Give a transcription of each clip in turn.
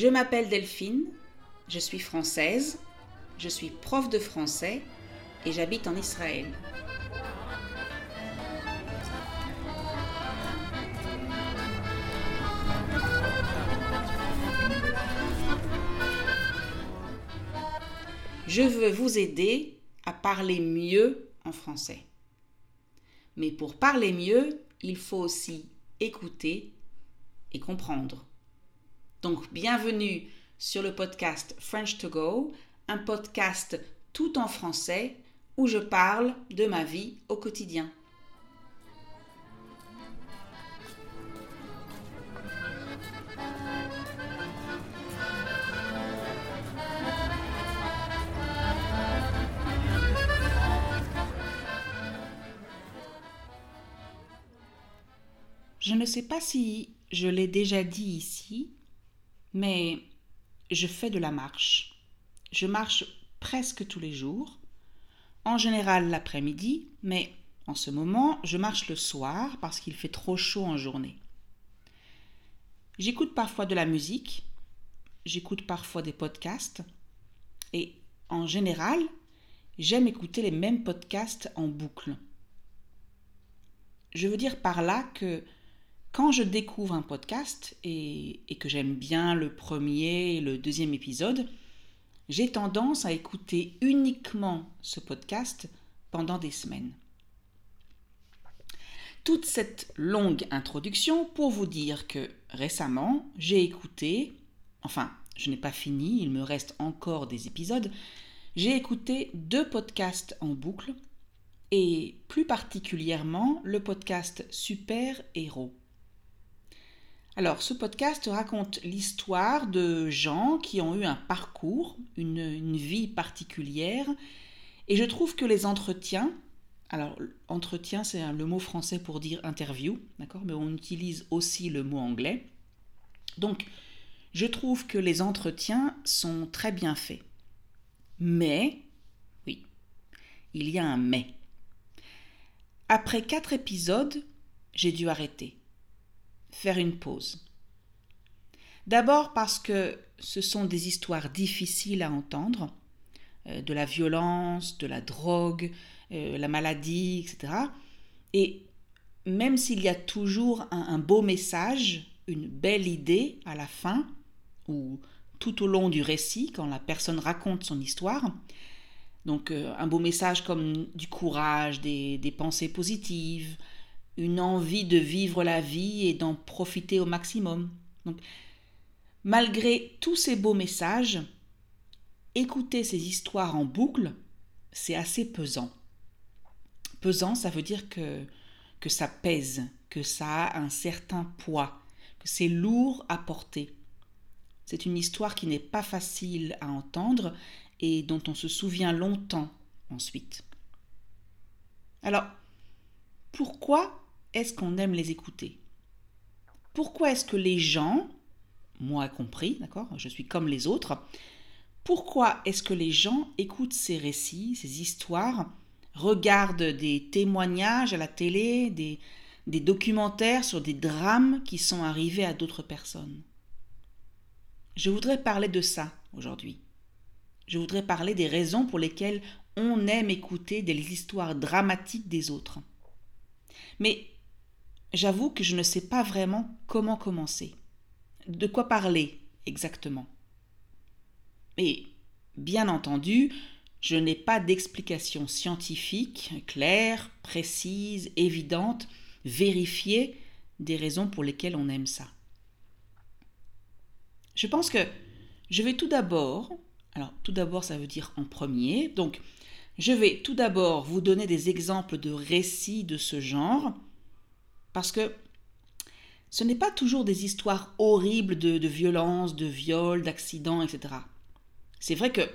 Je m'appelle Delphine, je suis française, je suis prof de français et j'habite en Israël. Je veux vous aider à parler mieux en français. Mais pour parler mieux, il faut aussi écouter et comprendre. Donc, bienvenue sur le podcast French to Go, un podcast tout en français où je parle de ma vie au quotidien. Je ne sais pas si je l'ai déjà dit ici, mais je fais de la marche. Je marche presque tous les jours, en général l'après-midi, mais en ce moment, je marche le soir parce qu'il fait trop chaud en journée. J'écoute parfois de la musique, j'écoute parfois des podcasts, et en général, j'aime écouter les mêmes podcasts en boucle. Je veux dire par là que quand je découvre un podcast et, que j'aime bien le premier et le deuxième épisode, j'ai tendance à écouter uniquement ce podcast pendant des semaines. Toute cette longue introduction pour vous dire que récemment, j'ai écouté, enfin, je n'ai pas fini, il me reste encore des épisodes, j'ai écouté deux podcasts en boucle et plus particulièrement le podcast Super Héros. Alors, ce podcast raconte l'histoire de gens qui ont eu un parcours, une, vie particulière, et je trouve que les entretiens, alors entretien c'est le mot français pour dire interview, d'accord, mais on utilise aussi le mot anglais. Donc, je trouve que les entretiens sont très bien faits. Mais, oui, il y a un mais. Après quatre épisodes, j'ai dû arrêter faire une pause. D'abord parce que ce sont des histoires difficiles à entendre, euh, de la violence, de la drogue, euh, la maladie, etc. Et même s'il y a toujours un, beau message, une belle idée à la fin, ou tout au long du récit, quand la personne raconte son histoire, donc euh, un beau message comme du courage, des pensées positives, une envie de vivre la vie et d'en profiter au maximum. Malgré tous ces beaux messages, écouter ces histoires en boucle, c'est assez pesant. Pesant, ça veut dire que, que ça pèse, que ça a un certain poids, que c'est lourd à porter. C'est une histoire qui n'est pas facile à entendre et dont on se souvient longtemps ensuite. Alors, pourquoi est-ce qu'on aime les écouter? Pourquoi est-ce que les gens, moi compris, d'accord, je suis comme les autres, pourquoi est-ce que les gens écoutent ces récits, ces histoires, regardent des témoignages à la télé, des, des documentaires sur des drames qui sont arrivés à d'autres personnes? Je voudrais parler de ça aujourd'hui. Je voudrais parler des raisons pour lesquelles on aime écouter des histoires dramatiques des autres. Mais J'avoue que je ne sais pas vraiment comment commencer. De quoi parler exactement. Mais, bien entendu, je n'ai pas d'explication scientifique, claire, précise, évidente, vérifiée des raisons pour lesquelles on aime ça. Je pense que je vais tout d'abord, alors tout d'abord ça veut dire en premier, donc je vais tout d'abord vous donner des exemples de récits de ce genre, parce que ce n'est pas toujours des histoires horribles de, de violence, de viol, d'accidents, etc. C'est vrai que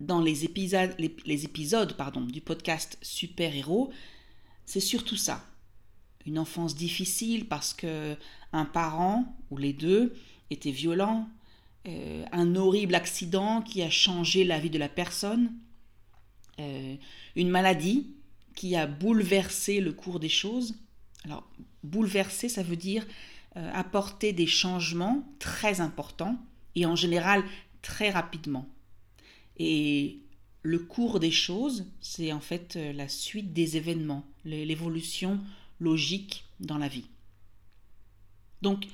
dans les épisodes, du podcast Super Héros, c'est surtout ça. Une enfance difficile parce que un parent ou les deux étaient violents, euh, un horrible accident qui a changé la vie de la personne, euh, une maladie qui a bouleversé le cours des choses, alors, bouleverser, ça veut dire euh, apporter des changements très importants et en général très rapidement. Et le cours des choses, c'est en fait euh, la suite des événements, l'évolution logique dans la vie. Donc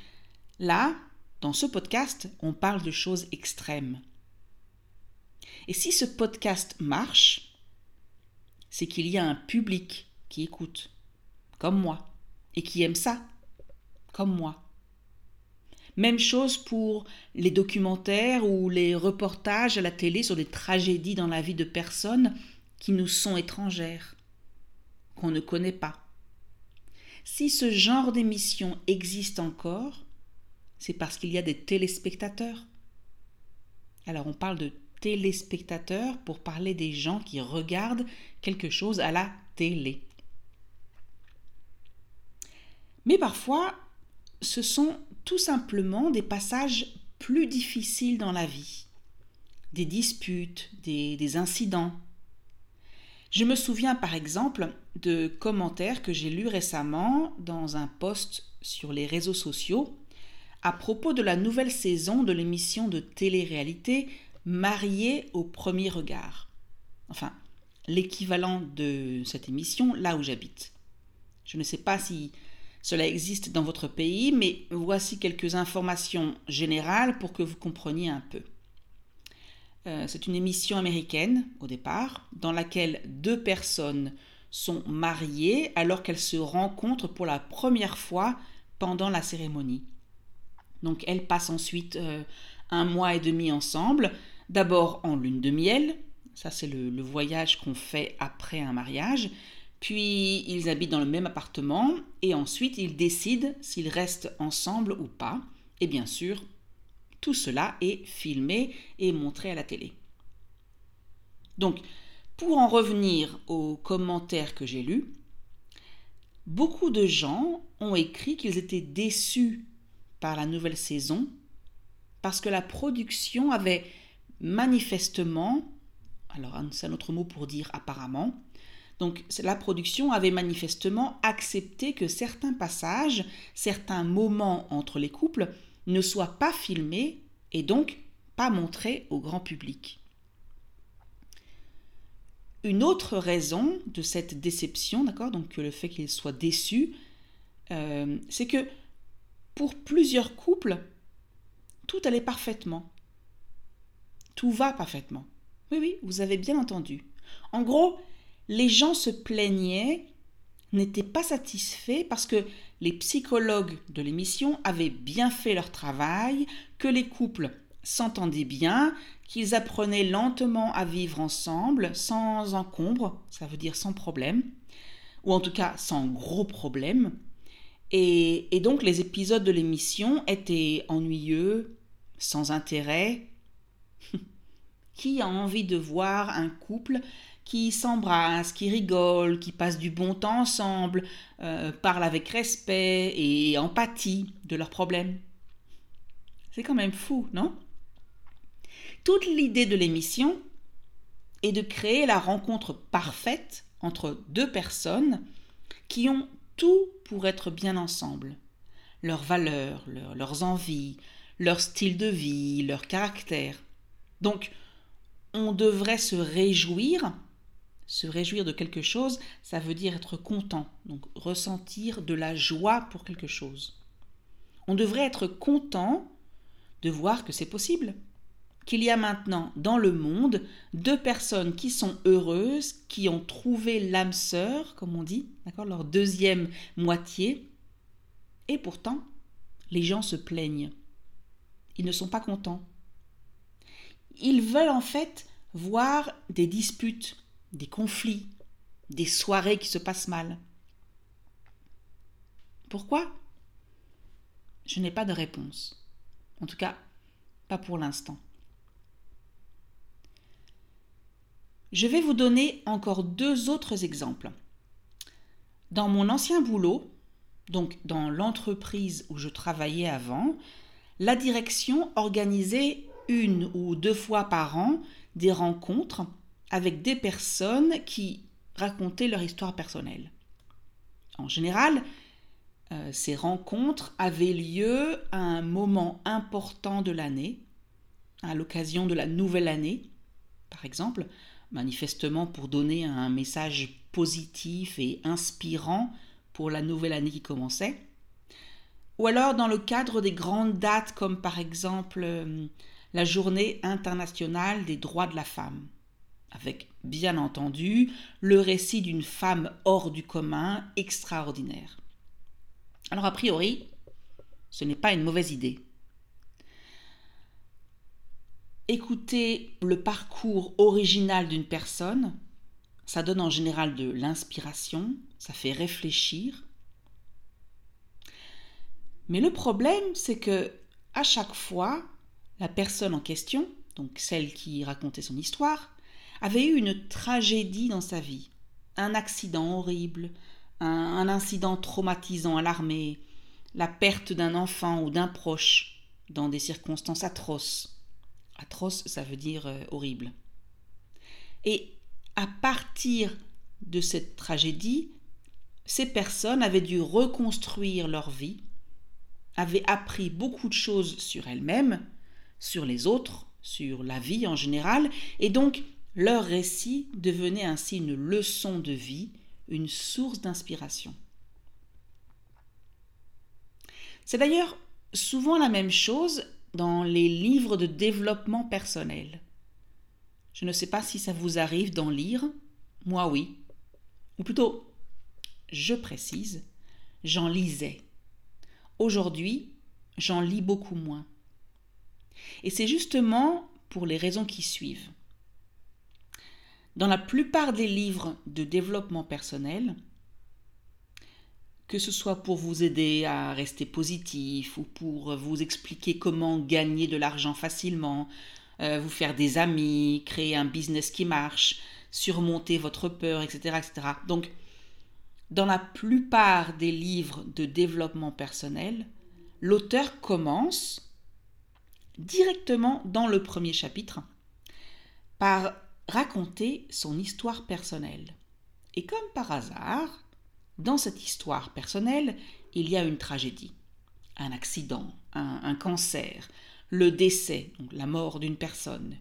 là, dans ce podcast, on parle de choses extrêmes. Et si ce podcast marche, c'est qu'il y a un public qui écoute, comme moi, et qui aime ça, comme moi. Même chose pour les documentaires ou les reportages à la télé sur des tragédies dans la vie de personnes qui nous sont étrangères, qu'on ne connaît pas. Si ce genre d'émission existe encore, c'est parce qu'il y a des téléspectateurs. Alors on parle de téléspectateurs pour parler des gens qui regardent quelque chose à la télé. Mais parfois, ce sont tout simplement des passages plus difficiles dans la vie, des disputes, des, incidents. Je me souviens par exemple de commentaires que j'ai lus récemment dans un post sur les réseaux sociaux à propos de la nouvelle saison de l'émission de télé-réalité Marié au premier regard. Enfin, l'équivalent de cette émission là où j'habite. Je ne sais pas si cela existe dans votre pays, mais voici quelques informations générales pour que vous compreniez un peu. Euh, c'est une émission américaine au départ, dans laquelle deux personnes sont mariées alors qu'elles se rencontrent pour la première fois pendant la cérémonie. Donc elles passent ensuite euh, un mois et demi ensemble, d'abord en lune de miel, ça c'est le voyage qu'on fait après un mariage, puis ils habitent dans le même appartement et ensuite ils décident s'ils restent ensemble ou pas. Et bien sûr, tout cela est filmé et montré à la télé. Donc, pour en revenir aux commentaires que j'ai lus, beaucoup de gens ont écrit qu'ils étaient déçus par la nouvelle saison parce que la production avait manifestement, alors c'est un autre mot pour dire apparemment, donc la production avait manifestement accepté que certains passages, certains moments entre les couples ne soient pas filmés et donc pas montrés au grand public. Une autre raison de cette déception, d'accord, donc le fait qu'ils soient déçus, euh, c'est que pour plusieurs couples, tout allait parfaitement. Tout va parfaitement. Oui, oui, vous avez bien entendu. En gros, les gens se plaignaient, n'étaient pas satisfaits parce que les psychologues de l'émission avaient bien fait leur travail, que les couples s'entendaient bien, qu'ils apprenaient lentement à vivre ensemble, sans encombre, ça veut dire sans problème, ou en tout cas sans gros problème. Et, et donc les épisodes de l'émission étaient ennuyeux, sans intérêt. Qui a envie de voir un couple qui s'embrassent, qui rigolent, qui passent du bon temps ensemble, euh, parlent avec respect et empathie de leurs problèmes. C'est quand même fou, non? Toute l'idée de l'émission est de créer la rencontre parfaite entre deux personnes qui ont tout pour être bien ensemble. Leurs valeurs, leurs envies, leur style de vie, leur caractère. Donc, on devrait se réjouir se réjouir de quelque chose, ça veut dire être content, donc ressentir de la joie pour quelque chose. On devrait être content de voir que c'est possible, qu'il y a maintenant dans le monde deux personnes qui sont heureuses, qui ont trouvé l'âme sœur, comme on dit, d'accord, leur deuxième moitié, et pourtant les gens se plaignent. Ils ne sont pas contents. Ils veulent en fait voir des disputes, des conflits, des soirées qui se passent mal. Pourquoi? Je n'ai pas de réponse. En tout cas, pas pour l'instant. Je vais vous donner encore deux autres exemples. Dans mon ancien boulot, donc dans l'entreprise où je travaillais avant, la direction organisait une ou deux fois par an des rencontres avec des personnes qui racontaient leur histoire personnelle. En général, euh, ces rencontres avaient lieu à un moment important de l'année, à l'occasion de la nouvelle année, par exemple, manifestement pour donner un message positif et inspirant pour la nouvelle année qui commençait, ou alors dans le cadre des grandes dates comme par exemple euh, la journée internationale des droits de la femme, avec bien entendu le récit d'une femme hors du commun extraordinaire. Alors a priori, ce n'est pas une mauvaise idée. Écouter le parcours original d'une personne, ça donne en général de l'inspiration, ça fait réfléchir. Mais le problème, c'est que à chaque fois, la personne en question, donc celle qui racontait son histoire, avait eu une tragédie dans sa vie, un accident horrible, un, incident traumatisant à l'armée, la perte d'un enfant ou d'un proche dans des circonstances atroces. Atroce, ça veut dire euh, horrible. Et à partir de cette tragédie, ces personnes avaient dû reconstruire leur vie, avaient appris beaucoup de choses sur elles-mêmes, sur les autres, sur la vie en général, et donc leur récit devenait ainsi une leçon de vie, une source d'inspiration. C'est d'ailleurs souvent la même chose dans les livres de développement personnel. Je ne sais pas si ça vous arrive d'en lire, moi oui. Ou plutôt, je précise, j'en lisais. Aujourd'hui, j'en lis beaucoup moins. Et c'est justement pour les raisons qui suivent. Dans la plupart des livres de développement personnel, que ce soit pour vous aider à rester positif ou pour vous expliquer comment gagner de l'argent facilement, euh, vous faire des amis, créer un business qui marche, surmonter votre peur, etc., etc. Donc, dans la plupart des livres de développement personnel, l'auteur commence directement dans le premier chapitre par raconter son histoire personnelle. Et comme par hasard, dans cette histoire personnelle, il y a une tragédie, un accident, un, cancer, le décès, donc la mort d'une personne,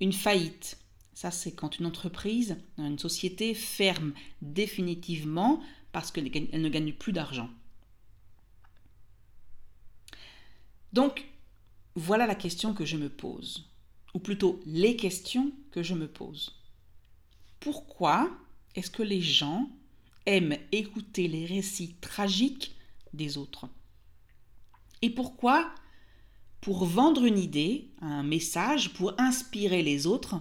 une faillite. Ça, c'est quand une entreprise, une société ferme définitivement parce qu'elle ne gagne plus d'argent. Donc, voilà la question que je me pose ou plutôt les questions que je me pose. Pourquoi est-ce que les gens aiment écouter les récits tragiques des autres? Et pourquoi, pour vendre une idée, un message, pour inspirer les autres,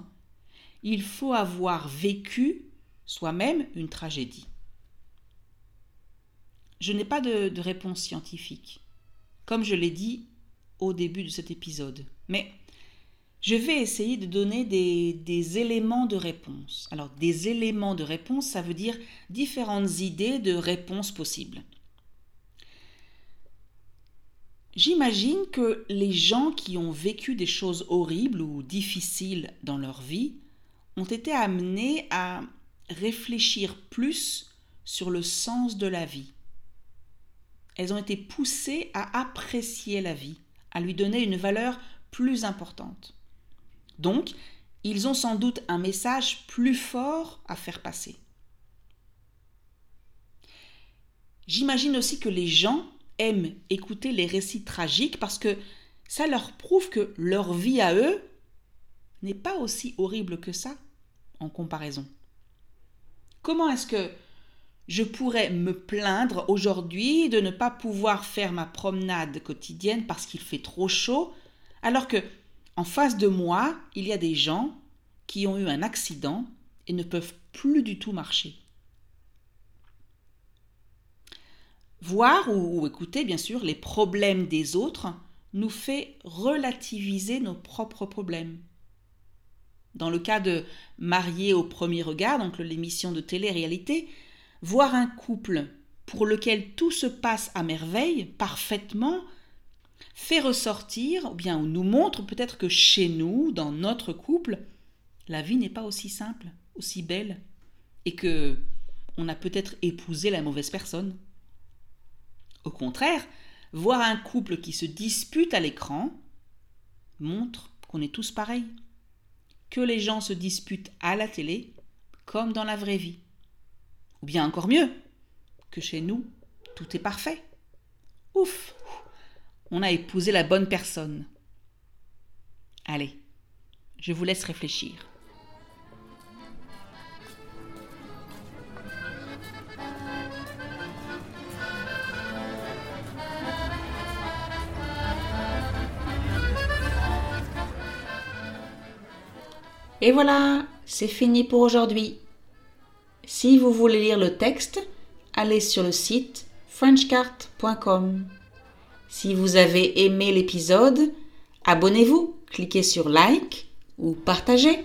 il faut avoir vécu soi-même une tragédie? Je n'ai pas de, réponse scientifique, comme je l'ai dit au début de cet épisode. Mais je vais essayer de donner des, éléments de réponse. Alors, des éléments de réponse, ça veut dire différentes idées de réponses possibles. J'imagine que les gens qui ont vécu des choses horribles ou difficiles dans leur vie ont été amenés à réfléchir plus sur le sens de la vie. Elles ont été poussées à apprécier la vie, à lui donner une valeur plus importante. Donc, ils ont sans doute un message plus fort à faire passer. J'imagine aussi que les gens aiment écouter les récits tragiques parce que ça leur prouve que leur vie à eux n'est pas aussi horrible que ça en comparaison. Comment est-ce que je pourrais me plaindre aujourd'hui de ne pas pouvoir faire ma promenade quotidienne parce qu'il fait trop chaud alors que en face de moi, il y a des gens qui ont eu un accident et ne peuvent plus du tout marcher. Voir ou, écouter, bien sûr, les problèmes des autres nous fait relativiser nos propres problèmes. Dans le cas de Marié au premier regard, donc l'émission de télé-réalité, voir un couple pour lequel tout se passe à merveille, parfaitement, fait ressortir, ou bien nous montre peut-être que chez nous, dans notre couple, la vie n'est pas aussi simple, aussi belle, et que on a peut-être épousé la mauvaise personne. Au contraire, voir un couple qui se dispute à l'écran montre qu'on est tous pareils. Que les gens se disputent à la télé comme dans la vraie vie. Ou bien encore mieux, que chez nous, tout est parfait. Ouf, on a épousé la bonne personne. Allez, je vous laisse réfléchir. Et voilà, c'est fini pour aujourd'hui. Si vous voulez lire le texte, allez sur le site frenchcart.com. Si vous avez aimé l'épisode, abonnez-vous, cliquez sur like ou partagez.